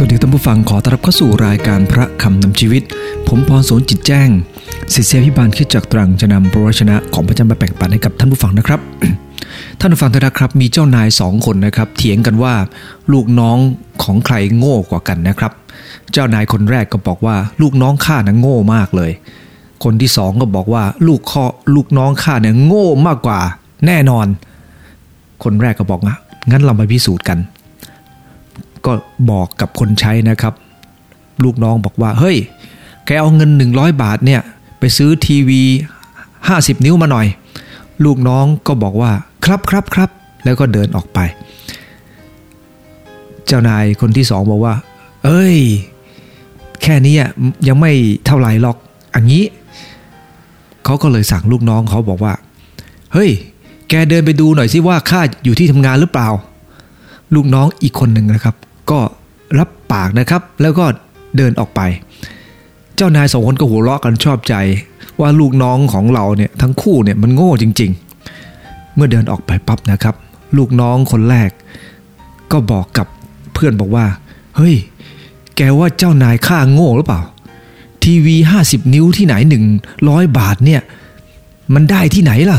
สวัสดีท่านผู้ฟังขอต้อนรับเข้าสู่รายการพระคำนำชีวิต ผมพรสนจิตแจ้งศิษยพิบาลคิดจากตรังจะนำพระวชนะของพระเจ้ามาแบ่งปันให้กับท่านผู้ฟังนะครับ ท่านผู้ฟังทุกท่านครับมีเจ้านายสองคนนะครับเถียงกันว่าลูกน้องของใครโง่กว่ากันนะครับ เจ้านายคนแรกก็บอกว่าลูกน้องข้านะโง่มากเลย คนที่สองก็บอกว่าลูกข้อลูกน้องข้าเนี่ยโง่มากกว่า แน่นอน คนแรกก็บอกว่างั้นเรามาพิสูจน์กัน ก็บอกกับคนใช้นะครับ ลูกน้องบอกว่า เฮ้ย แกเอาเงิน 100 บาทเนี่ย ไปซื้อทีวี 50 นิ้วมาหน่อย ลูกน้องก็บอกว่าครับครับครับแล้วก็เดินออกไป เจ้านายคนที่สองบอกว่า เอ้ย แค่นี้ยังไม่เท่าไหร่หรอกอันนี้เขาก็เลยสั่งลูกน้องเขาบอกว่า เฮ้ย แกเดินไปดูหน่อยสิว่าข้าอยู่ที่ทำงานหรือเปล่า ลูกน้องอีกคนหนึ่งนะครับ ก็รับปากนะครับ แล้วก็เดินออกไป เจ้านายสองคนก็หัวเราะกันชอบใจ ว่าลูกน้องของเราเนี่ยทั้งคู่เนี่ยมันโง่จริง ๆ เมื่อเดินออกไปปั๊บนะครับ ลูกน้องคนแรก ก็บอกกับเพื่อนบอกว่า เฮ้ย แกว่าเจ้านายข้าโง่หรือเปล่า ทีวี 50 นิ้วที่ไหนหนึ่งร้อยบาทเนี่ยมันได้ที่ไหนล่ะ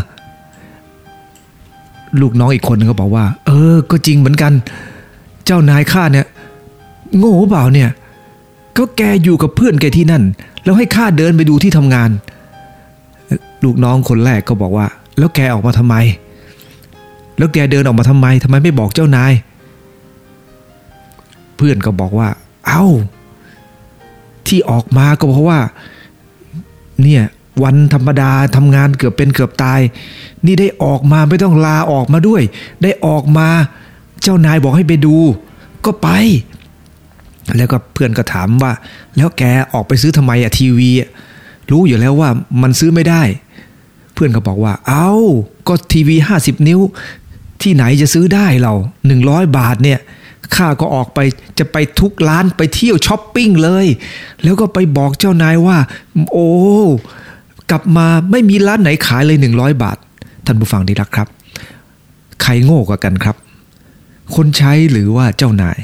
ลูกน้องอีกคนนึงก็บอกว่า เออ ก็จริงเหมือนกัน เจ้านายข้าเนี่ย โง่เปล่าเนี่ย ก็แกอยู่กับเพื่อนแกที่นั่น แล้วให้ข้าเดินไปดูที่ทำงาน ลูกน้องคนแรกก็บอกว่า แล้วแกออกมาทำไม แล้วแกเดินออกมาทำไมทำไมไม่บอกเจ้านาย เพื่อนก็บอกว่า เอา้า ที่ออกมาก็เพราะว่า เนี่ยวันธรรมดาทำงานเกือบเป็นเกือบตาย นี่ได้ออกมาไม่ต้องลาออกมาด้วย ได้ออกมา เจ้านายบอกให้ไปดู ก็ไป แล้วก็เพื่อนก็ถามว่า แล้วแกออกไปซื้อทำไมอะทีวี รู้อยู่แล้วว่ามันซื้อไม่ได้ เพื่อนก็บอกว่า เอา้า ก็ทีวี50นิ้ว ที่ไหนจะซื้อได้เรา100บาทเนี่ยข้าก็ออกไปจะไปทุกร้านไปเที่ยวช้อปปิ้งเลย แล้วก็ไปบอกเจ้านายว่า โอ้กลับมาไม่มีร้านไหนขายเลย 100 บาท ท่านผู้ฟังที่รักครับ ใครโง่กว่ากันครับ คนใช้หรือว่าเจ้านาย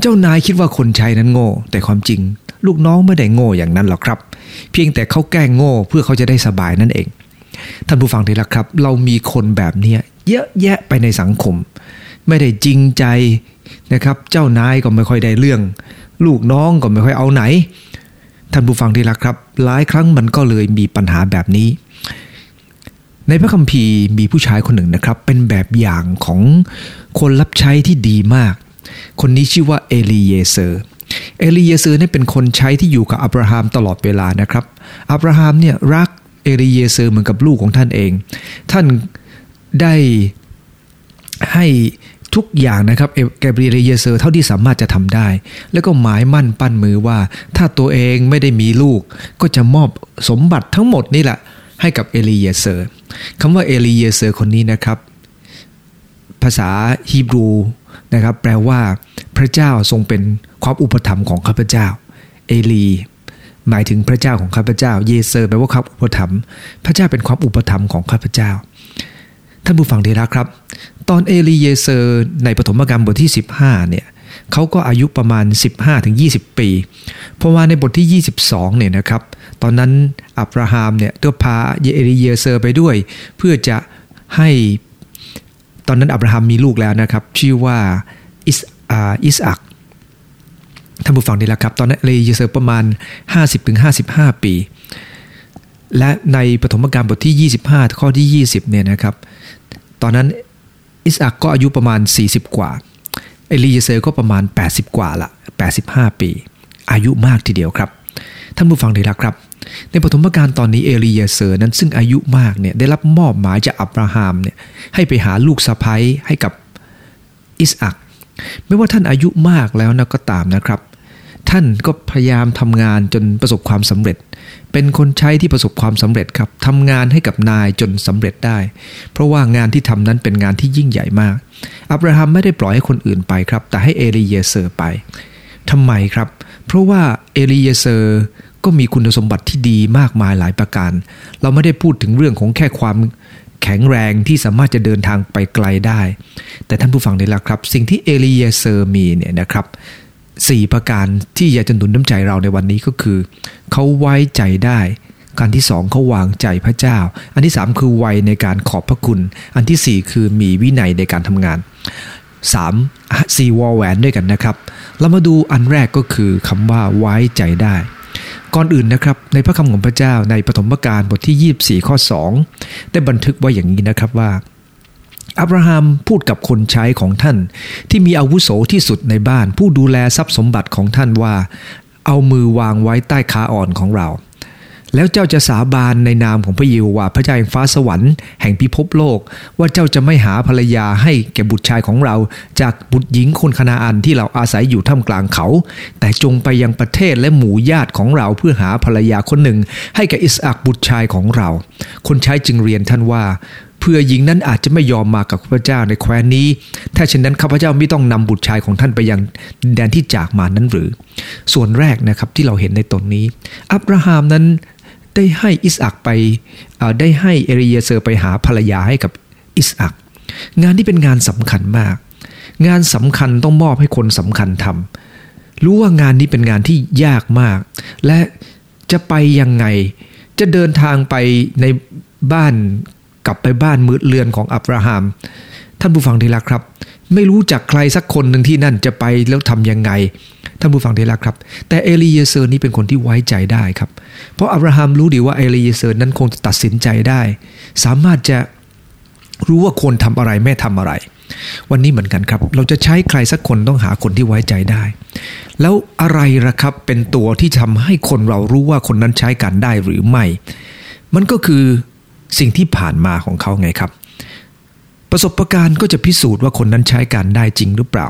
เจ้านายคิดว่าคนใช้นั้นโง่ แต่ความจริง ลูกน้องไม่ได้โง่อย่างนั้นหรอกครับ เพียงแต่เขาแกล้งโง่เพื่อเขาจะได้สบายนั่นเอง ท่านผู้ฟังที่รักครับ เรามีคนแบบนี้เยอะแยะไปในสังคม ไม่ได้จริงใจนะครับ เจ้านายก็ไม่ค่อยได้เรื่อง ลูกน้องก็ไม่ค่อยเอาไหน ท่านผู้ฟังที่รักครับ หลายครั้งมันก็เลยมีปัญหาแบบนี้ ในพระคัมภีร์มีผู้ชายคนหนึ่งนะครับ เป็นแบบอย่างของคนรับใช้ที่ดีมาก คนนี้ชื่อว่าเอลีเยเซอร์ เอลีเยเซอร์นี่เป็นคนใช้ที่อยู่กับอับราฮัมตลอดเวลานะครับ อับราฮัมเนี่ยรักเอลีเยเซอร์เหมือนกับลูกของท่านเอง ท่านได้ให้ทุกอย่างนะครับแก่เอลีเยเซอร์เท่าที่สามารถจะทำได้ แล้วก็หมายมั่นปั้นมือว่า ถ้าตัวเองไม่ได้มีลูก ก็จะมอบสมบัติทั้งหมดนี่แหละ ให้กับเอลีเยเซอร์คำว่าเอลีเยเซอร์คนนี้นะครับ ภาษาฮีบรูนะครับ แปลว่าพระเจ้าทรงเป็นความอุปถัมภ์ของข้าพเจ้า เอลีหมายถึงพระเจ้าของข้าพเจ้า เยเซอร์แปลว่าความอุปถัมภ์พระเจ้าเป็นความอุปถัมภ์ของข้าพเจ้า ท่านผู้ฟังที่รักครับ ตอนเอลีเยเซอร์ในปฐมกาลบทที่ 15เนี่ยเขาก็อายุประมาณ 15-20 ปี เพราะว่าในบทที่ 22เนี่ยนะครับ ตอนนั้นอับราฮัมเนี่ยก็พาเอลีเยเซอร์ไปด้วย เพื่อจะให้ตอนนั้นอับราฮัมมีลูกแล้วนะครับ ชื่อว่าอิสอาอิสอักท่านผู้ฟังที่รักครับ ตอนนั้นเอลีเยเซอร์ประมาณ 50-55 ปี และในปฐมกาลบทที่ 25 ข้อที่ 20เนี่ยนะครับ ตอนนั้นอิสอักก็อายุประมาณ 40 กว่าเอลีเยเซอร์ก็ประมาณ 80 กว่าละ85 ปี อายุมากทีเดียวครับ ท่านผู้ฟังที่รักครับ ในปฐมกาลตอนนี้เอลีเยเซอร์นั้นซึ่งอายุมากเนี่ยได้รับมอบหมายจากอับราฮัมเนี่ยให้ไปหาลูกสะใภ้ให้กับอิสอักแม้ว่าท่านอายุมากแล้วนะก็ตามนะครับ ท่านก็พยายามทำงานจนประสบความสำเร็จ เป็นคนใช้ที่ประสบความสำเร็จครับทำงานให้กับนายจนสำเร็จได้ เพราะว่างานที่ทำนั้นเป็นงานที่ยิ่งใหญ่มาก อับราฮัมไม่ได้ปล่อยให้คนอื่นไปครับ แต่ให้เอลีเยเซอร์ไปทำไมครับ เพราะว่าเอลีเยเซอร์ ก็มีคุณสมบัติที่ดีมากมายหลายประการ เราไม่ได้พูดถึงเรื่องของแค่ความแข็งแรงที่สามารถจะเดินทางไปไกลได้ แต่ท่านผู้ฟังได้แล้วครับ สิ่งที่เอลีเยเซอร์มีเนี่ยนะครับ4ประการที่อยากจะหนุนน้ำใจเราในวันนี้ก็คือ เขาไว้ใจได้การที่สองเขาวางใจพระเจ้า อันที่สามคือไวในการขอบพระคุณ อันที่สี่คือมีวินัยในการทำงานสามสี่วอลแหวนด้วยกันนะครับ เรามาดูอันแรกก็คือคำว่าไว้ใจได้ ก่อนอื่นนะครับ ในพระคำของพระเจ้าในปฐมกาลบทที่ 24 ข้อ 2 ได้บันทึกไว้อย่างนี้นะครับว่าอับราฮัมพูดกับคนใช้ของท่าน ที่มีอาวุโสที่สุดในบ้าน ผู้ดูแลทรัพย์สมบัติของท่านว่า เอามือวางไว้ใต้ขาอ่อนของเรา แล้วเจ้าจะสาบานในนามของพระเยโฮวาห์พระเจ้าแห่งฟ้าสวรรค์แห่งพิภพโลก ว่าเจ้าจะไม่หาภรรยาให้แก่บุตรชายของเรา จากบุตรหญิงคนคณาอันที่เราอาศัยอยู่ท่ามกลางเขา แต่จงไปยังประเทศและหมู่ญาติของเราเพื่อหาภรรยาคนหนึ่ง ให้แก่อิสอักบุตรชายของเรา คนใช้จึงเรียนท่านว่าเพื่อหญิงนั้นอาจจะไม่ยอมมากับข้าพเจ้าในแคว้นนี้ ถ้าเช่นนั้นข้าพเจ้าไม่ต้องนำบุตรชายของท่านไปยังดินแดนที่จากมานั้นหรือ ส่วนแรกนะครับที่เราเห็นในตนนี้ อับราฮัมนั้น ได้ให้อิสอักไปได้ให้เอริเยเซอร์ไปหาภรรยาให้กับอิสอัก งานที่เป็นงานสำคัญมาก งานสำคัญต้องมอบให้คนสำคัญทำรู้ว่างานนี้เป็นงานที่ยากมาก และจะไปยังไง จะเดินทางไปในบ้านกลับไปบ้านเกิดเมืองนอนของอับราฮัมท่านผู้ฟังที่รักครับ ไม่รู้จักใครสักคนหนึ่งที่นั่นจะไปแล้วทำยังไง ท่านผู้ฟังที่รักครับ แต่เอลีเยเซอร์นี่เป็นคนที่ไว้ใจได้ครับ เพราะอับราฮัมรู้ดีว่าเอลีเยเซอร์นั้นคงจะตัดสินใจได้ สามารถจะรู้ว่าควรทำอะไรไม่ทำอะไร วันนี้เหมือนกันครับ เราจะใช้ใครสักคนต้องหาคนที่ไว้ใจได้ แล้วอะไรละครับเป็นตัวที่ทำให้คนเรารู้ว่าคนนั้นใช้การได้หรือไม่ มันก็คือสิ่งที่ผ่านมาของเขาไงครับ ประสบการณ์ก็จะพิสูจน์ว่าคนนั้นใช้การได้จริงหรือเปล่า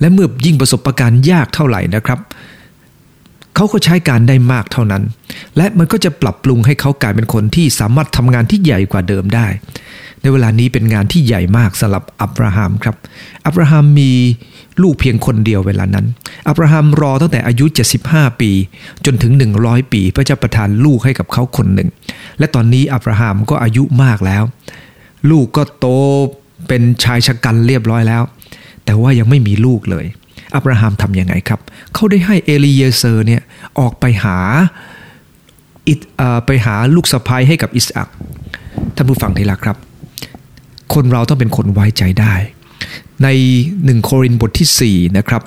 และเมื่อยิ่งประสบการณ์ยากเท่าไหร่นะครับ เขาก็ใช้การได้มากเท่านั้น และมันก็จะปรับปรุงให้เขากลายเป็นคนที่สามารถทำงานที่ใหญ่กว่าเดิมได้ ในเวลานี้เป็นงานที่ใหญ่มากสำหรับอับราฮัมครับ อับราฮัมมีลูกเพียงคนเดียวเวลานั้น อับราฮัมรอตั้งแต่อายุ 75 ปี จนถึง 100 ปี พระเจ้าประทานลูกให้กับเขาคนหนึ่ง และตอนนี้อับราฮัมก็อายุมากแล้ว ลูกก็โตเป็นชายชะกันเรียบร้อยแล้ว แต่ว่ายังไม่มีลูกเลย อับราฮัมทำยังไงครับ เขาได้ให้เอลีเยเซอร์เนี่ยออกไปหาอิเอ่อไปหาลูกสะพ้ยให้กับอิสอักท่านผู้ฟังที่รักครับ คนเราต้องเป็นคนไว้ใจได้ ในหนึ่งโครินบทที่4นะครับ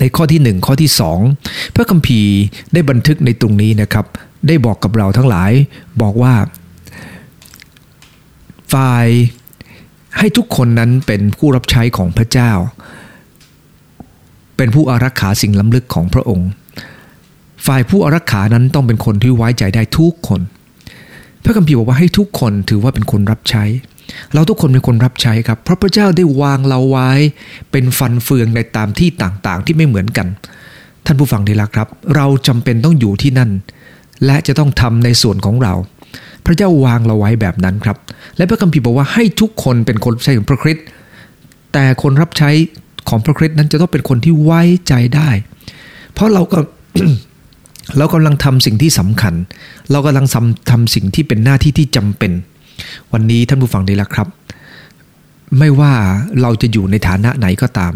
ในข้อที่ 1 ข้อที่ 2 พระคัมภีร์ได้บันทึกในตรงนี้นะครับ ได้บอกกับเราทั้งหลายบอกว่า ฝ่ายให้ทุกคนนั้นเป็นผู้รับใช้ของพระเจ้า เป็นผู้อารักขาสิ่งล้ำลึกของพระองค์ ฝ่ายผู้อารักขานั้นต้องเป็นคนที่ไว้ใจได้ทุกคน พระคัมภีร์บอกว่าให้ทุกคนถือว่าเป็นคนรับใช้ เราทุกคนเป็นคนรับใช้ครับ เพราะพระเจ้าได้วางเราไว้ เป็นฟันเฟืองในตามที่ต่างๆ ที่ไม่เหมือนกัน ท่านผู้ฟังที่รักครับ เราจำเป็นต้องอยู่ที่นั่น และจะต้องทำในส่วนของเรา พระเจ้าวางเราไว้แบบนั้นครับ และพระคัมภีร์บอกว่าให้ทุกคนเป็นคนใช้ของพระคริสต์แต่คนรับใช้ของพระคริสต์นั้นจะต้องเป็นคนที่ไว้ใจได้ เพราะเราก็เรากำลังทำสิ่งที่สำคัญ เรากำลังทำทำสิ่งที่เป็นหน้าที่ที่จำเป็น วันนี้ท่านผู้ฟังได้แล้วครับ ไม่ว่าเราจะอยู่ในฐานะไหนก็ตาม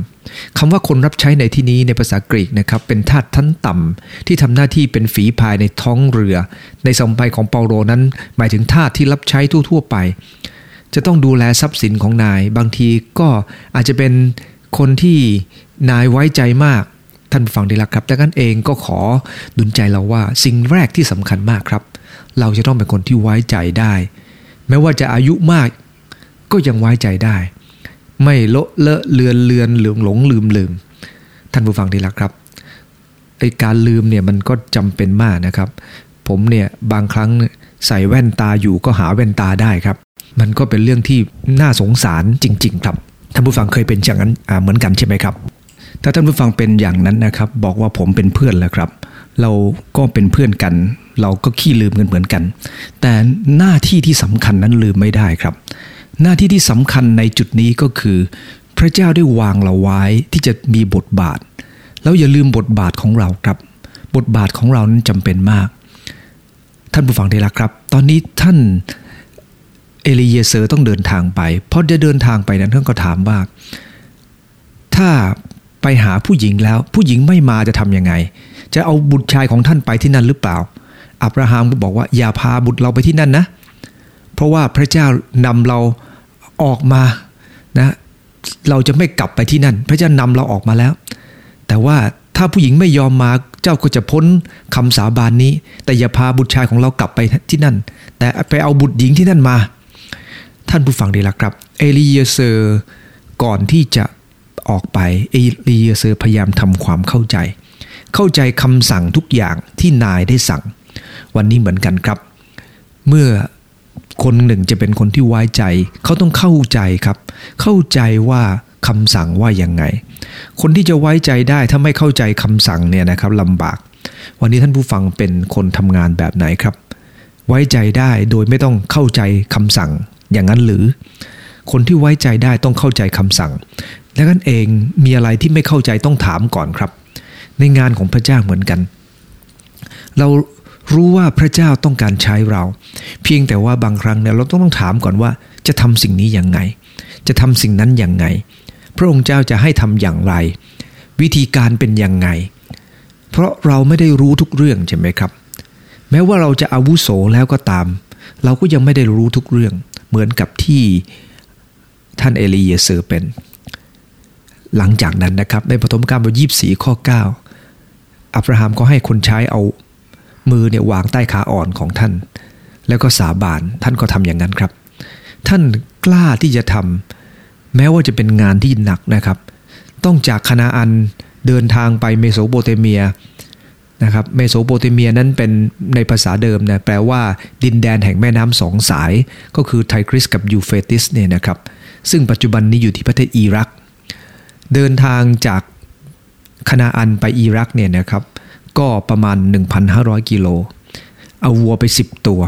คำว่าคนรับใช้ในที่นี้ในภาษากรีกนะครับเป็นทาสชั้นต่ำที่ทำหน้าที่เป็นฝีพายในท้องเรือ ในสมัยของเปาโลนั้น หมายถึงทาสที่รับใช้ทั่วๆไป จะต้องดูแลทรัพย์สินของนาย บางทีก็อาจจะเป็นคนที่นายไว้ใจมากท่านผู้ฟังดีละครับดังนั้นเองก็ขอดุลใจเราว่าสิ่งแรกที่สำคัญมากครับ เราจะต้องเป็นคนที่ไว้ใจได้ แม้ว่าจะอายุมาก ก็ยังไว้ใจได้ ไม่เลอะเลอะเลือนเลือนหลงหลงลืมลืมท่านผู้ฟังดีละครับไอการลืมเนี่ยมันก็จำเป็นมากนะครับ ผมเนี่ยบางครั้งใส่แว่นตาอยู่ก็หาแว่นตาได้ครับ มันก็เป็นเรื่องที่น่าสงสารจริง ๆ ครับท่านผู้ฟังเคยเป็นอย่างนั้นเหมือนกันใช่ไหมครับ ถ้าท่านผู้ฟังเป็นอย่างนั้นนะครับ บอกว่าผมเป็นเพื่อนแล้วครับ เราก็เป็นเพื่อนกัน เราก็ขี้ลืมกันเหมือนกัน แต่หน้าที่ที่สำคัญนั้นลืมไม่ได้ครับ หน้าที่ที่สำคัญในจุดนี้ก็คือ พระเจ้าได้วางเราไว้ที่จะมีบทบาท แล้วอย่าลืมบทบาทของเราครับ บทบาทของเรานั้นจำเป็นมาก ท่านผู้ฟังที่รักครับ ตอนนี้ท่านเอลีเยเซอร์ต้องเดินทางไปพอจะเดินทางไปนั้นท่านก็ถามว่า ถ้าไปหาผู้หญิงแล้ว ผู้หญิงไม่มาจะทำยังไง จะเอาบุตรชายของท่านไปที่นั่นหรือเปล่า อับราฮัมก็บอกว่าอย่าพาบุตรเราไปที่นั่นนะ เพราะว่าพระเจ้านำเรา ออกมานะเราจะไม่กลับไปที่นั่น พระเจ้านำเราออกมาแล้ว แต่ว่าถ้าผู้หญิงไม่ยอมมาเจ้าก็จะพ้นคำสาบานนี้ แต่อย่าพาบุตรชายของเรากลับไปที่นั่น แต่ไปเอาบุตรหญิงที่นั่นมา ท่านผู้ฟังดีละครับ เอลีเยเซอร์ก่อนที่จะออกไปเอลีเยเซอร์พยายามทำความเข้าใจ เข้าใจคำสั่งทุกอย่างที่นายได้สั่ง วันนี้เหมือนกันครับ เมื่อ คนหนึ่งจะเป็นคนที่ไว้ใจ เขาต้องเข้าใจครับ เข้าใจว่าคำสั่งว่ายังไง คนที่จะไว้ใจได้ถ้าไม่เข้าใจคำสั่งเนี่ยนะครับลำบาก วันนี้ท่านผู้ฟังเป็นคนทำงานแบบไหนครับ ไว้ใจได้โดยไม่ต้องเข้าใจคำสั่งอย่างนั้นหรือ คนที่ไว้ใจได้ต้องเข้าใจคำสั่ง และกันเองมีอะไรที่ไม่เข้าใจต้องถามก่อนครับ ในงานของพระเจ้าเหมือนกัน เรา รู้ว่าพระเจ้าต้องการใช้เรา เพียงแต่ว่าบางครั้งเนี่ยเราต้องต้องถามก่อนว่าจะทำสิ่งนี้อย่างไง จะทำสิ่งนั้นอย่างไง พระองค์เจ้าจะให้ทำอย่างไร วิธีการเป็นอย่างไง เพราะเราไม่ได้รู้ทุกเรื่องใช่ไหมครับ แม้ว่าเราจะอาวุโสแล้วก็ตาม เราก็ยังไม่ได้รู้ทุกเรื่อง เหมือนกับที่ท่านเอลีเยเซอร์เป็น หลังจากนั้นนะครับในปฐมกาลบทยี่สี่ข้อ 9 อับราฮัมก็ให้คนใช้เอา มือเนี่ยวางใต้ขาอ่อนของท่าน แล้วก็สาบานท่านก็ทำอย่างนั้นครับ ท่านกล้าที่จะทำแม้ว่าจะเป็นงานที่หนักนะครับ ต้องจากคานาอันเดินทางไปเมโสโปเตเมียนะครับเมโสโปเตเมียนั้นเป็นในภาษาเดิมนะแปลว่าดินแดนแห่งแม่น้ำสองสาย ก็คือไทกริสกับยูเฟรติสเนี่ยนะครับซึ่งปัจจุบันนี้อยู่ที่ประเทศอิรัก เดินทางจากคณาอันไปอิรักเนี่ยนะครับ ก็ประมาณ 1,500 กิโล เอาวัวไป 10 ตัว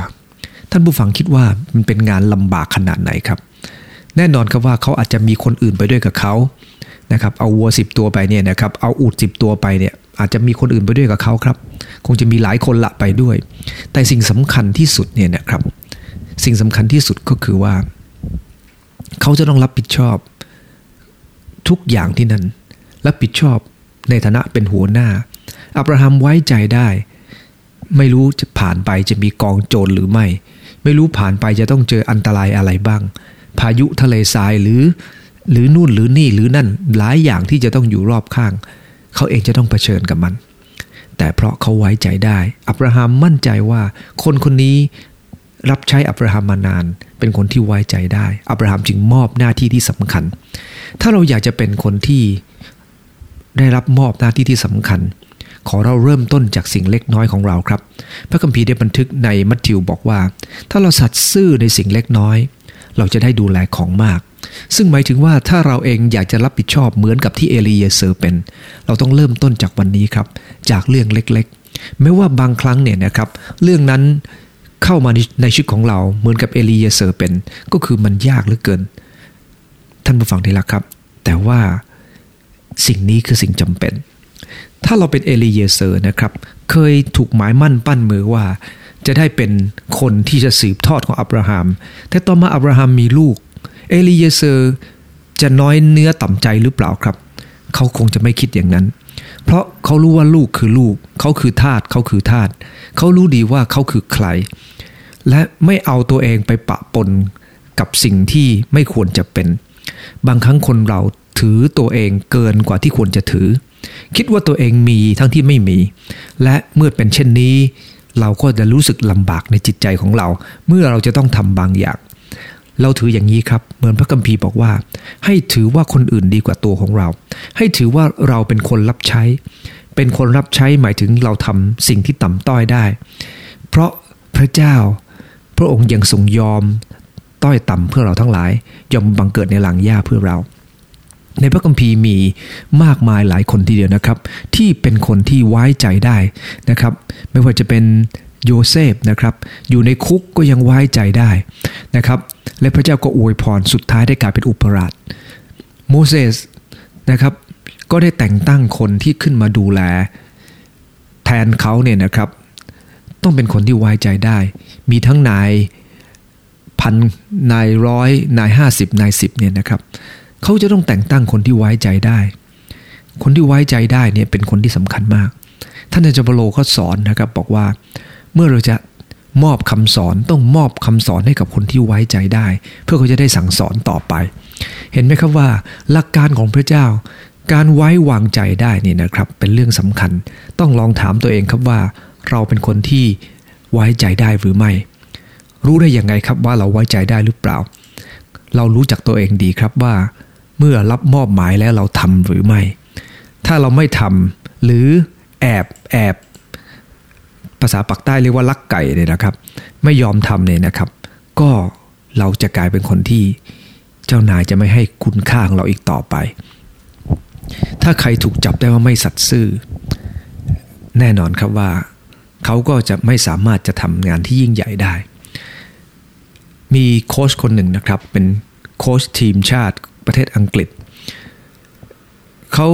ท่านผู้ฟังคิดว่ามันเป็นงานลำบากขนาดไหนครับ แน่นอนครับว่าเขาอาจจะมีคนอื่นไปด้วยกับเขานะครับเอาวัว 10 ตัวไปเนี่ยนะครับเอาอูด 10 ตัวไปเนี่ยอาจจะมีคนอื่นไปด้วยกับเขาครับ คงจะมีหลายคนละไปด้วย แต่สิ่งสำคัญที่สุดเนี่ยนะครับ สิ่งสำคัญที่สุดก็คือว่า เขาจะต้องรับผิดชอบ ทุกอย่างที่นั่นรับผิดชอบในฐานะเป็นหัวหน้า อับราฮัมไว้ใจได้ ไม่รู้จะผ่านไปจะมีกองโจรหรือไม่ ไม่รู้ผ่านไปจะต้องเจออันตรายอะไรบ้าง พายุทะเลทรายหรือ หรือนู่นหรือนี่หรือนั่นหลายอย่างที่จะต้องอยู่รอบข้าง เขาเองจะต้องเผชิญกับมัน แต่เพราะเขาไว้ใจได้ อับราฮัมมั่นใจว่าคนคนนี้รับใช้อับราฮัมมานาน เป็นคนที่ไว้ใจได้ อับราฮัมจึงมอบหน้าที่ที่สำคัญ ถ้าเราอยากจะเป็นคนที่ได้รับมอบหน้าที่ที่สำคัญ ขอเราเริ่มต้นจากสิ่งเล็กน้อยของเราครับ พระคัมภีร์ได้บันทึกในมัทธิวบอกว่า ถ้าเราสัตย์ซื่อในสิ่งเล็กน้อย เราจะได้ดูแลของมาก ซึ่งหมายถึงว่าถ้าเราเองอยากจะรับผิดชอบเหมือนกับที่เอลีเยเซอร์เป็น เราต้องเริ่มต้นจากวันนี้ครับ จากเรื่องเล็กๆ แม้ว่าบางครั้งเนี่ยนะครับ เรื่องนั้นเข้ามาในชีวิตของเราเหมือนกับเอลีเยเซอร์เป็น ก็คือมันยากเหลือเกิน ท่านผู้ฟังที่รักครับ แต่ว่าสิ่งนี้คือสิ่งจำเป็น ถ้าเราเป็นเอลีเยเซอร์นะครับ เคยถูกหมายมั่นปั้นมือว่า จะได้เป็นคนที่จะสืบทอดของอับราฮัม แต่ต่อมาอับราฮัมมีลูก เอลีเยเซอร์จะน้อยเนื้อต่ำใจหรือเปล่าครับ เขาคงจะไม่คิดอย่างนั้น เพราะเขารู้ว่าลูกคือลูก เขาคือทาสเขาคือทาสเขารู้ดีว่าเขาคือใคร และไม่เอาตัวเองไปปะปนกับสิ่งที่ไม่ควรจะเป็น บางครั้งคนเราถือตัวเองเกินกว่าที่ควรจะถือ คิดว่าตัวเองมีทั้งที่ไม่มี และเมื่อเป็นเช่นนี้ เราก็จะรู้สึกลำบากในจิตใจของเรา เมื่อเราจะต้องทำบางอย่าง เราถืออย่างนี้ครับ เหมือนพระคัมภีร์บอกว่า ให้ถือว่าคนอื่นดีกว่าตัวของเรา ให้ถือว่าเราเป็นคนรับใช้ เป็นคนรับใช้หมายถึงเราทำสิ่งที่ต่ำต้อยได้ เพราะพระเจ้า พระองค์ยังทรงยอมต้อยต่ำเพื่อเราทั้งหลายยอมบังเกิดในหลังหญ้าเพื่อเรา ในพระคัมภีร์มีมากมายหลายคนทีเดียวนะครับ ที่เป็นคนที่ไว้ใจได้นะครับ ไม่ว่าจะเป็นโยเซฟนะครับ อยู่ในคุกก็ยังไว้ใจได้นะครับ และพระเจ้าก็อวยพรสุดท้ายได้กลายเป็นอุปราชโมเสสนะครับ ก็ได้แต่งตั้งคนที่ขึ้นมาดูแล แทนเขาเนี่ยนะครับ ต้องเป็นคนที่ไว้ใจได้ มีทั้งนายพันนายร้อยนายห้าสิบนายสิบเนี่ยนะครับ เขาจะต้องแต่งตั้งคนที่ไว้ใจได้ คนที่ไว้ใจได้เนี่ยเป็นคนที่สำคัญมาก ท่านอาจารย์เปโลเขาสอนนะครับบอกว่า เมื่อเราจะมอบคำสอนต้องมอบคำสอนให้กับคนที่ไว้ใจได้ เพื่อเขาจะได้สั่งสอนต่อไป เห็นไหมครับว่า หลักการของพระเจ้า การไว้วางใจได้นี่นะครับ เป็นเรื่องสำคัญ ต้องลองถามตัวเองครับว่า เราเป็นคนที่ไว้ใจได้หรือไม่ รู้ได้ยังไงครับว่าเราไว้ใจได้หรือเปล่า เรารู้จักตัวเองดีครับว่า เมื่อรับมอบหมายแล้วเราทำหรือไม่ ถ้าเราไม่ทำหรือแอบแอบภาษาปักใต้เรียกว่าลักไก่เนี่ยนะครับ ไม่ยอมทำเนี่ยนะครับ ก็เราจะกลายเป็นคนที่เจ้านายจะไม่ให้คุณค่าของเราอีกต่อไป ถ้าใครถูกจับได้ว่าไม่สัตย์ซื่อ แน่นอนครับว่าเขาก็จะไม่สามารถจะทำงานที่ยิ่งใหญ่ได้ มีโค้ชคนหนึ่งนะครับ เป็นโค้ชทีมชาติ ประเทศอังกฤษ เขา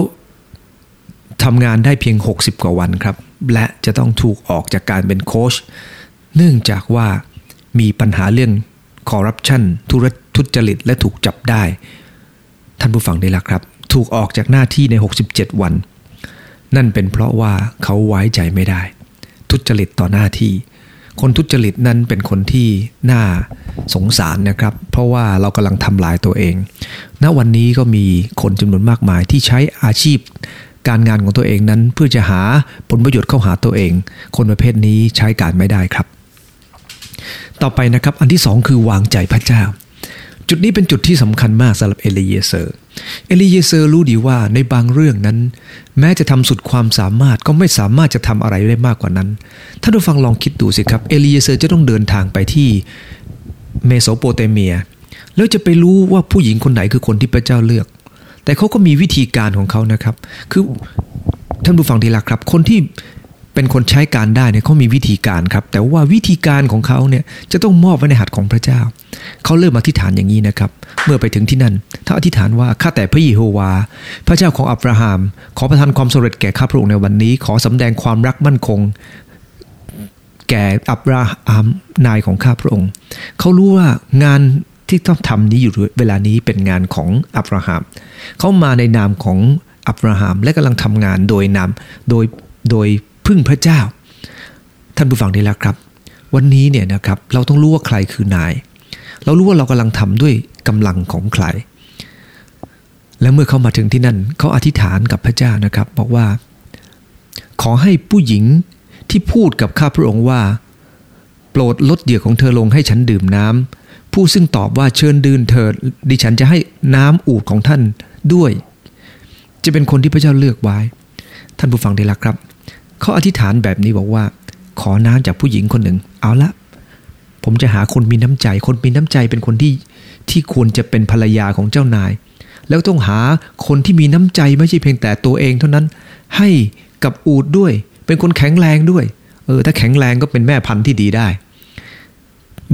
ทำงานได้เพียง 60 กว่าวันครับ และจะต้องถูกออกจากการเป็นโค้ชเนื่องจากว่ามีปัญหาเรื่องคอร์รัปชันทุรทุจริตและถูกจับได้ ท่านผู้ฟังได้ละครับ ถูกออกจากหน้าที่ใน 67 วัน นั่นเป็นเพราะว่าเขาไว้ใจไม่ได้ ทุจริตต่อหน้าที่ คนทุจริตนั้นเป็นคนที่น่าสงสารนะครับ เพราะว่าเรากำลังทำลายตัวเอง ณ วันนี้ก็มีคนจำนวนมากมายที่ใช้อาชีพ การงานของตัวเองนั้น เพื่อจะหาผลประโยชน์เข้าหาตัวเอง คนประเภทนี้ใช้การไม่ได้ครับ ต่อไปนะครับ อันที่สองคือวางใจพระเจ้า จุดนี้เป็นจุดที่สำคัญมากสำหรับเอลีเยเซอร์ เอลีเยเซอร์รู้ดีว่าในบางเรื่องนั้น แม้จะทำสุดความสามารถก็ไม่สามารถจะทำอะไรได้มากกว่านั้น ท่านผู้ฟังลองคิดดูสิครับ เอลีเยเซอร์จะต้องเดินทางไปที่เมโสโปเตเมีย แล้วจะไปรู้ว่าผู้หญิงคนไหนคือคนที่พระเจ้าเลือก แต่เขาก็มีวิธีการของเขานะครับ คือท่านผู้ฟังทีละครับ คนที่เป็นคนใช้การได้เนี่ยเขามีวิธีการครับ แต่ว่าวิธีการของเขาเนี่ยจะต้องมอบไว้ในหัตถ์ของพระเจ้า เขาเริ่มอธิษฐานอย่างนี้นะครับ เมื่อไปถึงที่นั่น ถ้าอธิษฐานว่าข้าแต่พระเยโฮวา พระเจ้าของอับราฮัมขอประทานความสำเร็จแก่ข้าพระองค์ในวันนี้ ขอสำแดงความรักมั่นคง แก่อับราฮัมนายของข้าพระองค์ เขารู้ว่างานที่ต้องทำนี้อยู่เวลานี้เป็นงานของอับราฮัมเขามาในนามของอับราฮัมและกำลังทำงานโดยนามโดยโดยพึ่งพระเจ้า ท่านผู้ฟังได้แล้วครับ วันนี้เนี่ยนะครับเราต้องรู้ว่าใครคือนาย เรารู้ว่าเรากำลังทำด้วยกำลังของใคร และเมื่อเขามาถึงที่นั่นเขาอธิษฐานกับพระเจ้านะครับ บอกว่า ขอให้ผู้หญิงที่พูดกับข้าพระองค์ว่า โปรดลดเหยื่อของเธอลงให้ฉันดื่มน้ำผู้ซึ่งตอบว่าเชิญดื่มเถิดดิฉันจะให้น้ำอูดของท่านด้วย จะเป็นคนที่พระเจ้าเลือกไว้ ท่านผู้ฟังได้ละครับเขาอธิษฐานแบบนี้บอกว่า ขอน้ำจากผู้หญิงคนหนึ่ง เอาละ ผมจะหาคนมีน้ำใจ คนมีน้ำใจเป็นคนที่ที่ควรจะเป็นภรรยาของเจ้านาย แล้วต้องหาคนที่มีน้ำใจไม่ใช่เพียงแต่ตัวเองเท่านั้น ให้กับอูดด้วย เป็นคนแข็งแรงด้วย เออ ถ้าแข็งแรงก็เป็นแม่พันธุ์ที่ดีได้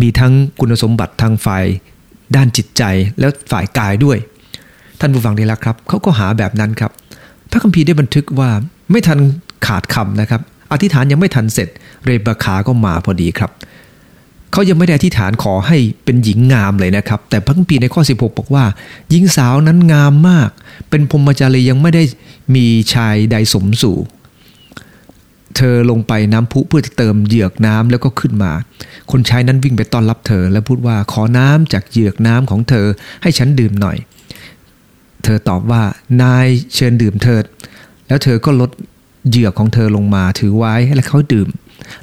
มีทั้งคุณสมบัติทางฝ่ายด้านจิตใจแล้วฝ่ายกายด้วย ท่านผู้ฟังดีแล้วครับ เขาก็หาแบบนั้นครับ พระคัมภีร์ได้บันทึกว่าไม่ทันขาดคำนะครับ อธิษฐานยังไม่ทันเสร็จ เรเบคาก็มาพอดีครับ เขายังไม่ได้อธิษฐานขอให้เป็นหญิงงามเลยนะครับ แต่พระคัมภีร์ในข้อ 16 บอกว่า หญิงสาวนั้นงามมาก เป็นพรหมจารียังไม่ได้มีชายใดสมสู่ เธอลงไปน้ำพุเพื่อเติมเหยือกน้ำแล้วก็ขึ้นมา คนใช้นั้นวิ่งไปต้อนรับเธอ และพูดว่าขอน้ำจากเหยือกน้ำของเธอให้ฉันดื่มหน่อย เธอตอบว่านายเชิญดื่มเถิด แล้วเธอก็ลดเหยือกของเธอลงมาถือไว้และเขาดื่ม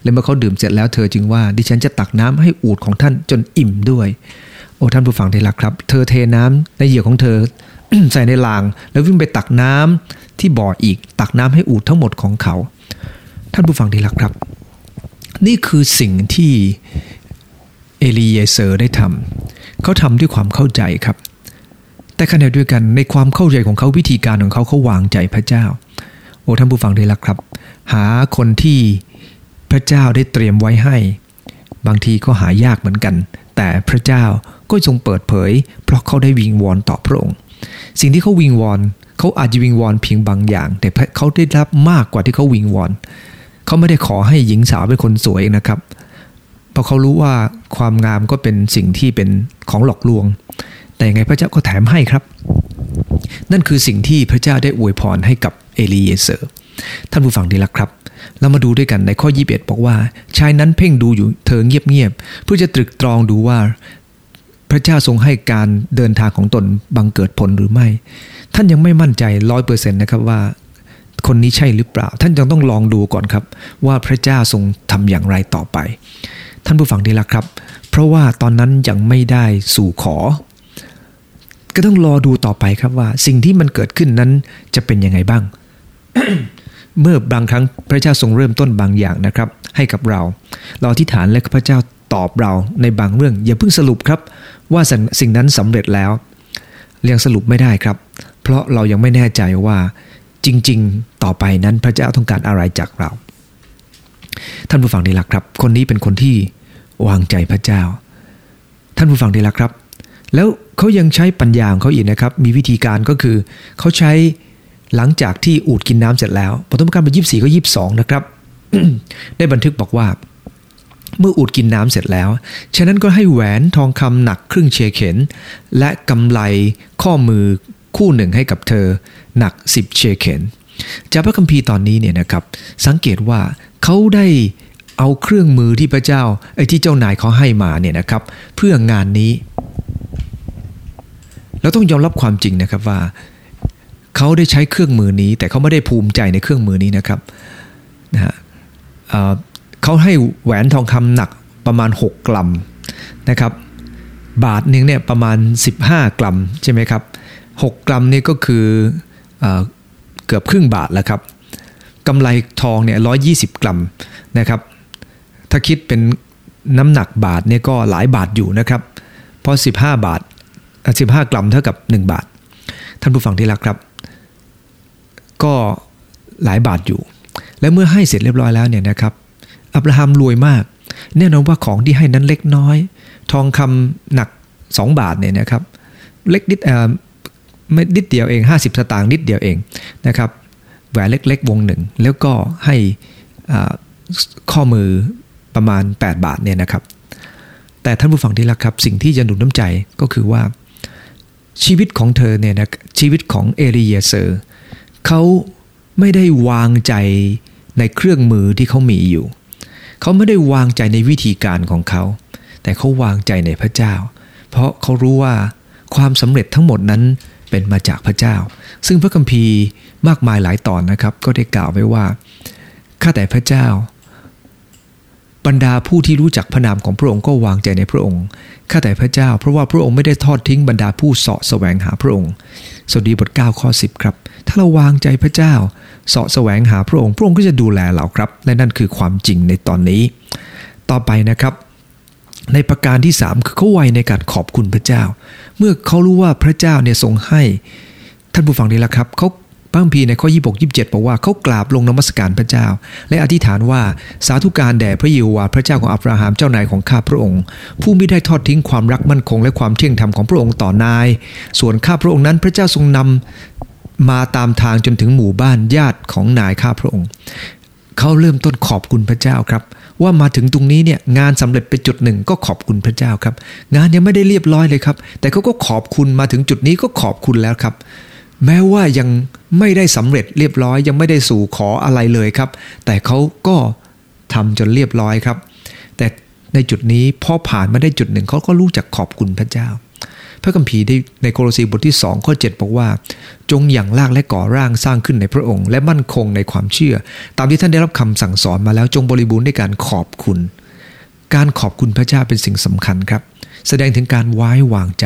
และเมื่อเขาดื่มเสร็จแล้วเธอจึงว่าดิฉันจะตักน้ำให้อูดของท่านจนอิ่มด้วย โอ้ท่านผู้ฟังที่รักครับ เธอเทน้ำในเหยื่อของเธอใส่ในลาง แล้ววิ่งไปตักน้ำที่บ่ออีก ตักน้ำให้อูดทั้งหมดของเขา ท่านผู้ฟังที่รักครับ นี่คือสิ่งที่เอลีเยเซอร์ได้ทำเขาทำด้วยความเข้าใจครับ แต่ขณะเดียวกันในความเข้าใจของเขาวิธีการของเขาเขาวางใจพระเจ้า โอ้ท่านผู้ฟังได้ละครับ หาคนที่ พระเจ้าได้เตรียมไว้ให้ บางทีก็หายากเหมือนกัน แต่พระเจ้าก็ทรงเปิดเผย เพราะเขาได้วิงวอนต่อพระองค์ สิ่งที่เขาวิงวอนเขาอาจจะวิงวอนเพียงบางอย่าง แต่เขาได้รับมากกว่าที่เขาวิงวอนเขาไม่ได้ขอให้หญิงสาวเป็นคนสวยนะครับ เพราะเขารู้ว่าความงามก็เป็นสิ่งที่เป็นของหลอกลวง แต่ยังไงพระเจ้าก็แถมให้ครับ นั่นคือสิ่งที่พระเจ้าได้อวยพรให้กับเอลีเยเซอร์ท่านผู้ฟังดีละครับ เรามาดูด้วยกันในข้อ 21 บอกว่า ชายนั้นเพ่งดูอยู่เธอเงียบๆเพื่อจะตรึกตรองดูว่า พระเจ้าทรงให้การเดินทางของตนบังเกิดผลหรือไม่ ท่านยังไม่มั่นใจร้อยเปอร์เซ็นต์นะครับว่า คนนี้ใช่หรือเปล่า ท่านยังต้องลองดูก่อนครับ ว่าพระเจ้าทรงทำอย่างไรต่อไป ท่านผู้ฟังดีละครับ เพราะว่าตอนนั้นยังไม่ได้สู่ขอ ก็ต้องรอดูต่อไปครับว่า สิ่งที่มันเกิดขึ้นนั้นจะเป็นยังไงบ้าง เมื่อบางครั้งพระเจ้าทรงเริ่มต้นบางอย่างนะครับ ให้กับเรา เราอธิษฐานและพระเจ้าตอบเราในบางเรื่อง อย่าเพิ่งสรุปครับ ว่าสิ่งนั้นสำเร็จแล้วยังสรุปไม่ได้ครับ เพราะเรายังไม่แน่ใจว่าจริง ๆ ต่อไปนั้นพระเจ้าต้องการอะไรจากเรา ท่านผู้ฟังดีละครับ คนนี้เป็นคนที่วางใจพระเจ้า ท่านผู้ฟังดีละครับ แล้วเขายังใช้ปัญญาของเขาอีกนะครับ มีวิธีการก็คือเขาใช้ หลังจากที่อูดกินน้ำเสร็จแล้วปฐมกาลบทยี่สี่ก็ยี่สองนะครับ ได้บันทึกบอกว่า เมื่ออูดกินน้ำเสร็จแล้ว ฉะนั้นก็ให้แหวนทองคำหนักครึ่งเชเข็น และกำไลข้อมือคู่หนึ่งให้กับเธอ หนัก 10 เชเข็นจากพระคัมภีร์ตอนนี้เนี่ยนะครับ สังเกตว่าเขาได้เอาเครื่องมือที่พระเจ้าไอ้ที่เจ้านายเขาให้มาเนี่ยนะครับ เพื่องานนี้ เราต้องยอมรับความจริงนะครับว่า เขาได้ใช้เครื่องมือนี้ แต่เขาไม่ได้ภูมิใจในเครื่องมือนี้นะครับนะฮะเขาให้แหวนทองคำหนักประมาณ 6 กรัมนะครับ บาทหนึ่งเนี่ยประมาณ 15 กรัมใช่ไหมครับ 6 กรัมนี่ก็คือเอเกือบครึ่งบาทแล้วครับกำไรทองเนี่ย120กรัมนะครับ ถ้าคิดเป็นน้ำหนักบาทเนี่ยก็หลายบาทอยู่นะครับ เพราะ 15 บาท 15 กรัมเท่ากับ 1 บาท ท่านผู้ฟังที่รักครับ ก็หลายบาทอยู่ และเมื่อให้เสร็จเรียบร้อยแล้วเนี่ยนะครับ อับราฮัมรวยมาก แน่นอนว่าของที่ให้นั้นเล็กน้อย ทองคำหนัก 2 บาทเนี่ยนะครับ เล็กนิดเอ่อไม่นิดเดียวเอง 50 สตางค์นิดเดียวเองนะครับแหวนเล็กๆ วงหนึ่ง แล้วก็ให้ข้อมือประมาณ 8 บาทเนี่ยนะครับ แต่ท่านผู้ฟังที่รักครับ สิ่งที่จะหนุนน้ำใจก็คือว่าชีวิตของเธอเนี่ยนะชีวิตของเอลีเยเซอร์ เขาไม่ได้วางใจในเครื่องมือที่เขามีอยู่ เขาไม่ได้วางใจในวิธีการของเขา แต่เขาวางใจในพระเจ้า เพราะเขารู้ว่าความสำเร็จทั้งหมดนั้นเป็นมาจากพระเจ้า ซึ่งพระคัมภีร์มากมายหลายตอนนะครับ ก็ได้กล่าวไว้ว่า ข้าแต่พระเจ้า บรรดาผู้ที่รู้จักพระนามของพระองค์ก็วางใจในพระองค์ ข้าแต่พระเจ้า เพราะว่าพระองค์ไม่ได้ทอดทิ้งบรรดาผู้เสาะแสวงหาพระองค์ สดีบท9ข้อ10 ครับ ถ้าเราวางใจพระเจ้าเสาะแสวงหาพระองค์พระองค์ก็จะดูแลเราครับ และนั่นคือความจริงในตอนนี้ ต่อไปนะครับ ในประการที่ 3 คือเขาไวในการขอบคุณพระเจ้า เมื่อเขารู้ว่าพระเจ้าเนี่ยทรงให้ ท่านผู้ฟังนี่แหละครับเขาพระคัมภีร์ในข้อ 26 27 บอกว่าเขากราบลงนมัสการพระเจ้า และอธิษฐานว่าสาธุการแด่พระเยโฮวาห์พระเจ้าของอับราฮัมเจ้านายของข้าพระองค์ ผู้ไม่ได้ทอดทิ้งความรักมั่นคง และความเที่ยงธรรมของพระองค์ต่อนาย ส่วนข้าพระองค์นั้นพระเจ้าทรงนำ มาตามทางจนถึงหมู่บ้านญาติของนายข้าพระองค์ เขาเริ่มต้นขอบคุณพระเจ้าครับ ว่ามาถึงตรงนี้เนี่ยงานสำเร็จไปจุดหนึ่งก็ขอบคุณพระเจ้าครับ งานยังไม่ได้เรียบร้อยเลยครับ แต่เขาก็ขอบคุณมาถึงจุดนี้ก็ขอบคุณแล้วครับ แม้ว่ายังไม่ได้สำเร็จเรียบร้อย ยังไม่ได้สู่ขออะไรเลยครับ แต่เขาก็ทำจนเรียบร้อยครับ แต่ในจุดนี้พอผ่านมาได้จุดหนึ่งเขาก็รู้จักขอบคุณพระเจ้า พระคัมภีร์ได้ในโคโลสีบทที่2ข้อ7บอกว่า จงอย่างลากและก่อร่างสร้างขึ้นในพระองค์ และมั่นคงในความเชื่อ ตามที่ท่านได้รับคำสั่งสอนมาแล้วจงบริบูรณ์ในการขอบคุณ การขอบคุณพระเจ้าเป็นสิ่งสำคัญครับ แสดงถึงการไว้วางใจ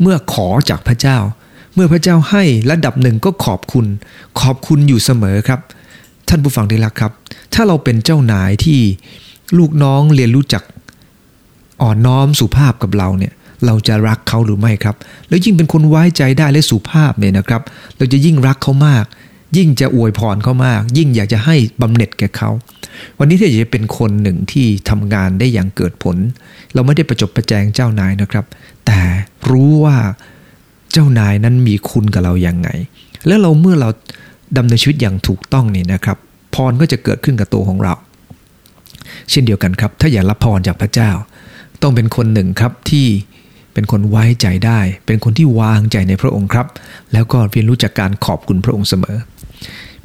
เมื่อขอจากพระเจ้า เมื่อพระเจ้าให้ระดับหนึ่งก็ขอบคุณ ขอบคุณอยู่เสมอครับ ท่านผู้ฟังที่รักครับ ถ้าเราเป็นเจ้านายที่ลูกน้องเรียนรู้จักอ่อนน้อมสุภาพกับเราเนี่ย เราจะรักเขาหรือไม่ครับ แล้วยิ่งเป็นคนไว้ใจได้และสุภาพเนี่ยนะครับ เราจะยิ่งรักเขามาก ยิ่งจะอวยพรเขามาก ยิ่งอยากจะให้บำเหน็จแก่เขา วันนี้ถ้าอยากจะเป็นคนหนึ่งที่ทำงานได้อย่างเกิดผล เราไม่ได้ประจบประแจงเจ้านายนะครับ แต่รู้ว่าเจ้านายนั้นมีคุณกับเราอย่างไง แล้วเราเมื่อเราดำเนินชีวิตอย่างถูกต้องนี่นะครับ พรก็จะเกิดขึ้นกับตัวของเรา เช่นเดียวกันครับ ถ้าอยากรับพรจากพระเจ้า ต้องเป็นคนหนึ่งครับที่ เป็นคนไว้ใจได้ เป็นคนที่วางใจในพระองค์ครับ แล้วก็เรียนรู้จากการขอบคุณพระองค์เสมอ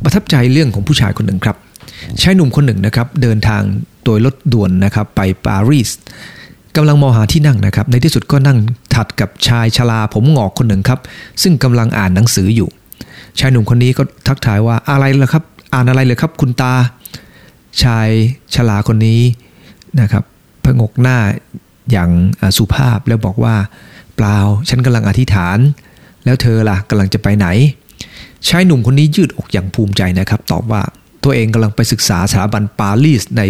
ประทับใจเรื่องของผู้ชายคนหนึ่งครับชายหนุ่มคนหนึ่งนะครับเดินทางโดยรถด่วนนะครับไปปารีสกำลังมองหาที่นั่งนะครับ ในที่สุดก็นั่งถัดกับชายชราผมหงอกคนหนึ่งครับ ซึ่งกำลังอ่านหนังสืออยู่ ชายหนุ่มคนนี้ก็ทักทายว่าอะไรล่ะครับ อ่านอะไรเลยครับ คุณตา ชายชราคนนี้นะครับพงกหน้า อย่างสุภาพแล้วบอกว่า เปล่าฉันกำลังอธิษฐาน แล้วเธอล่ะกำลังจะไปไหนชายหนุ่มคนนี้ยืดอกอย่างภูมิใจนะครับ ตอบว่าตัวเองกำลังไปศึกษาสถาบันปารีสใน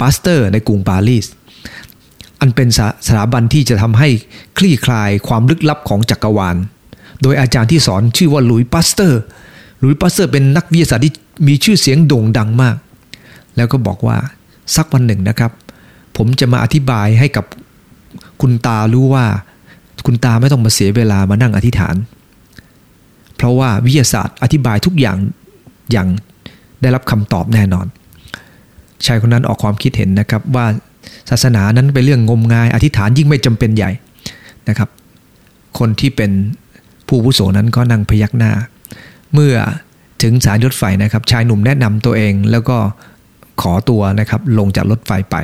ปาสเตอร์ ในกรุงปารีส อันเป็นสถาบันที่จะทำให้คลี่คลายความลึกลับของจักรวาล โดยอาจารย์ที่สอนชื่อว่าหลุยส์ ปาสเตอร์ หลุยส์ ปาสเตอร์เป็นนักวิทยาศาสตร์ที่มีชื่อเสียงโด่งดังมาก แล้วก็บอกว่าสักวันหนึ่งนะครับ ผมจะมาอธิบายให้กับคุณตารู้ว่า คุณตาไม่ต้องมาเสียเวลามานั่งอธิษฐาน เพราะว่าวิทยาศาสตร์อธิบายทุกอย่างอย่างได้รับคำตอบแน่นอนชายคนนั้นออกความคิดเห็นนะครับว่าศาสนานั้นเป็นเรื่องงมงาย อธิษฐานยิ่งไม่จำเป็นใหญ่นะครับ คนที่เป็นผู้ผู้โสนั้นก็นั่งพยักหน้า เมื่อถึงสายรถไฟนะครับ ชายหนุ่มแนะนำตัวเองแล้วก็ขอตัวนะครับลงจากรถไฟไป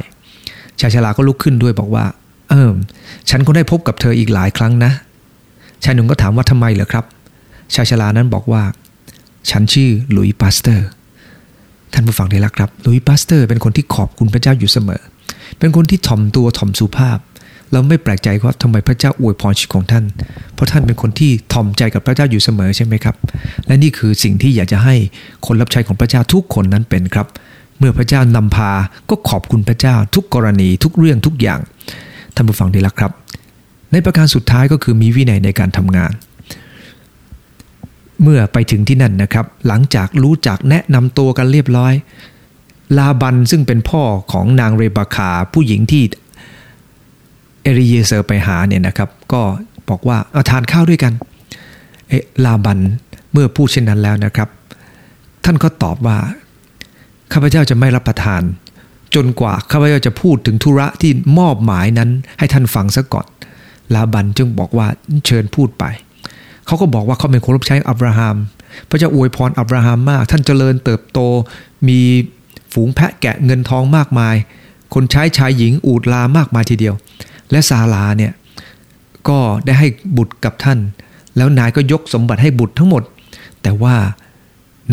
ชายชราก็ลุกขึ้นด้วยบอกว่า เออฉันคงได้พบกับเธออีกหลายครั้งนะ ชายหนุ่มก็ถามว่าทำไมเหรอครับ ชายชรานั้นบอกว่า ฉันชื่อหลุยส์ ปาสเตอร์ ท่านผู้ฟังที่รักครับหลุยส์ ปาสเตอร์ เป็นคนที่ขอบคุณพระเจ้าอยู่เสมอ เป็นคนที่ถ่อมตัวถ่อมสุภาพเราไม่แปลกใจว่าทำไมพระเจ้าอวยพรชีวิตของท่าน เพราะท่านเป็นคนที่ถ่อมใจกับพระเจ้าอยู่เสมอใช่ไหมครับ และนี่คือสิ่งที่อยากจะให้คนรับใช้ของพระเจ้าทุกคนนั้นเป็นครับ เมื่อพระเจ้านำพาก็ขอบคุณพระเจ้าทุกกรณีทุกเรื่องทุกอย่างท่านผู้ฟังดีละครับ ในประการสุดท้ายก็คือมีวินัยในการทำงาน เมื่อไปถึงที่นั่นนะครับ หลังจากรู้จักแนะนำตัวกันเรียบร้อย ลาบันซึ่งเป็นพ่อของนางเรบาคาผู้หญิงที่เอริเยเซอร์ไปหาเนี่ยนะครับ ก็บอกว่าเอาทานข้าวด้วยกันเอลาบันเมื่อพูดเช่นนั้นแล้วนะครับ ท่านก็ตอบว่า ข้าพเจ้าจะไม่รับประทาน จนกว่าข้าพเจ้าจะพูดถึงธุระที่มอบหมายนั้นให้ท่านฟังซะก่อน ลาบันจึงบอกว่าเชิญพูดไป เขาก็บอกว่าเขาเป็นคนรับใช้อับราฮัม พระเจ้าอวยพรอับราฮัมมาก ท่านเจริญเติบโต มีฝูงแพะแกะเงินทองมากมาย คนใช้ชายหญิงอูดลามากมายทีเดียว และซาลาเนี่ยก็ได้ให้บุตรกับท่าน แล้วนายก็ยกสมบัติให้บุตรทั้งหมด แต่ว่า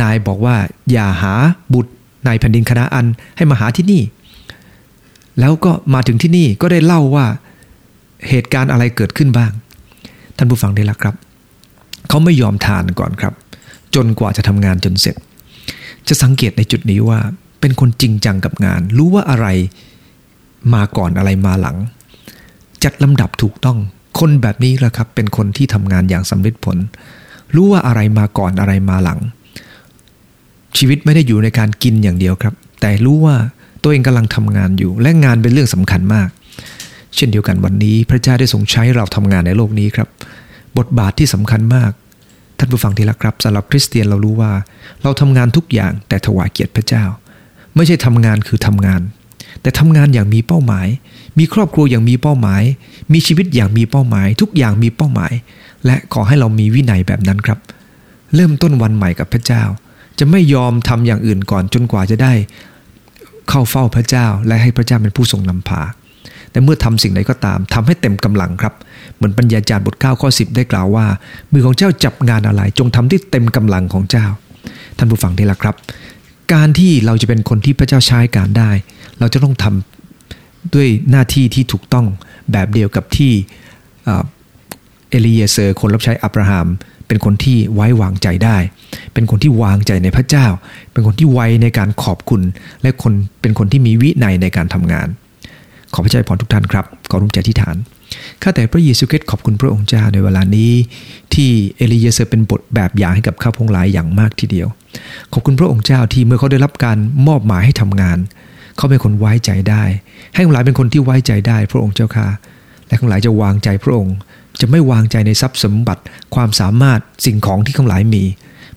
นายบอกว่าอย่าหาบุตร ในแผ่นดินคณะอันให้มาหาที่นี่ แล้วก็มาถึงที่นี่ก็ได้เล่าว่าเหตุการณ์อะไรเกิดขึ้นบ้าง ท่านผู้ฟังได้ละครับ เขาไม่ยอมทานก่อนครับ จนกว่าจะทำงานจนเสร็จ จะสังเกตในจุดนี้ว่า เป็นคนจริงจังกับงาน รู้ว่าอะไรมาก่อนอะไรมาหลัง จัดลำดับถูกต้อง คนแบบนี้แหละครับ เป็นคนที่ทำงานอย่างสำเร็จผล รู้ว่าอะไรมาก่อนอะไรมาหลัง ชีวิตไม่ได้อยู่ในการกินอย่างเดียวครับ แต่รู้ว่าตัวเองกำลังทำงานอยู่ และงานเป็นเรื่องสำคัญมาก เช่นเดียวกันวันนี้พระเจ้าได้ทรงใช้เราทำงานในโลกนี้ครับ บทบาทที่สำคัญมากท่านผู้ฟังที่รักครับสำหรับคริสเตียนเรารู้ว่า เราทำงานทุกอย่างแต่ถวายเกียรติพระเจ้า ไม่ใช่ทำงานคือทำงาน แต่ทำงานอย่างมีเป้าหมาย มีครอบครัวอย่างมีเป้าหมาย มีชีวิตอย่างมีเป้าหมาย ทุกอย่างมีเป้าหมาย และขอให้เรามีวินัยแบบนั้นครับ เริ่มต้นวันใหม่กับพระเจ้า จะไม่ยอมทำอย่างอื่นก่อนจนกว่าจะได้เข้าเฝ้าพระเจ้า และให้พระเจ้าเป็นผู้ทรงนำพาแต่เมื่อทำสิ่งใดก็ตามทำให้เต็มกำลังครับ เหมือนปัญญาจารย์บท9ข้อ10 ได้กล่าวว่า มือของเจ้าจับงานอะไร จงทำที่เต็มกำลังของเจ้า ท่านผู้ฟังได้ละครับ การที่เราจะเป็นคนที่พระเจ้าใช้การได้ เราจะต้องทำด้วยหน้าที่ที่ถูกต้องแบบเดียวกับที่เอลีเยเซอร์คนรับใช้อับราฮัม เป็นคนที่ไว้วางใจได้ เป็นคนที่วางใจในพระเจ้า เป็นคนที่ไวในการขอบคุณ และคนเป็นคนที่มีวินัยในการทำงาน ขอพระเจ้าพรทุกท่านครับ ขอรุ่งใจที่ฐาน ข้าแต่พระเยซูคริสต์ขอบคุณพระองค์เจ้าในเวลานี้ ที่เอลีเยเซอร์เป็นบทแบบอย่างให้กับข้าพงหลายอย่างมากทีเดียว ขอบคุณพระองค์เจ้าที่เมื่อเขาได้รับการมอบหมายให้ทำงาน เขาเป็นคนไว้ใจได้ ให้ทั้งหลายเป็นคนที่ไว้ใจได้ พระองค์เจ้าค่ะและทั้งหลายจะวางใจพระองค์ จะไม่วางใจในทรัพย์สมบัติ ความสามารถสิ่งของที่ทั้งหลายมี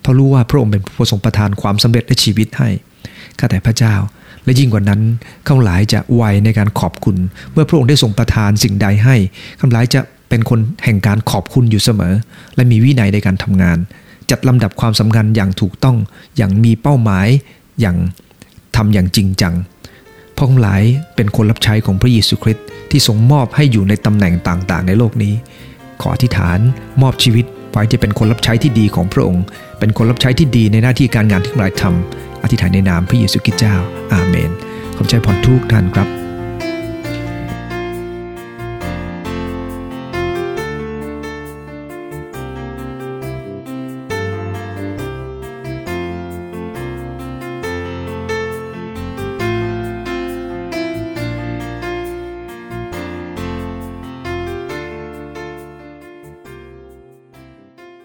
เพราะรู้ว่าพระองค์เป็นผู้ทรงประทานความสำเร็จและชีวิตให้ข้าแต่พระเจ้า และยิ่งกว่านั้นข้าหลายจะไวในการขอบคุณ เมื่อพระองค์ได้ทรงประทานสิ่งใดให้ข้าหลายจะเป็นคนแห่งการขอบคุณอยู่เสมอ และมีวินัยในการทำงาน จัดลำดับความสำคัญอย่างถูกต้องอย่างมีเป้าหมายอย่างทำอย่างจริงจังพวกหลายเป็นคนรับใช้ของพระเยซูคริสต์ที่ทรงมอบให้อยู่ในตำแหน่งต่างๆ ในโลกนี้ ขออธิษฐาน มอบชีวิตไว้จะเป็นคนรับใช้ที่ดีของพระองค์ เป็นคนรับใช้ที่ดีในหน้าที่การงานที่หลายทำอธิษฐานในนามพระเยซูคริสต์เจ้า อาเมน ขอบใจพรทุกท่านครับ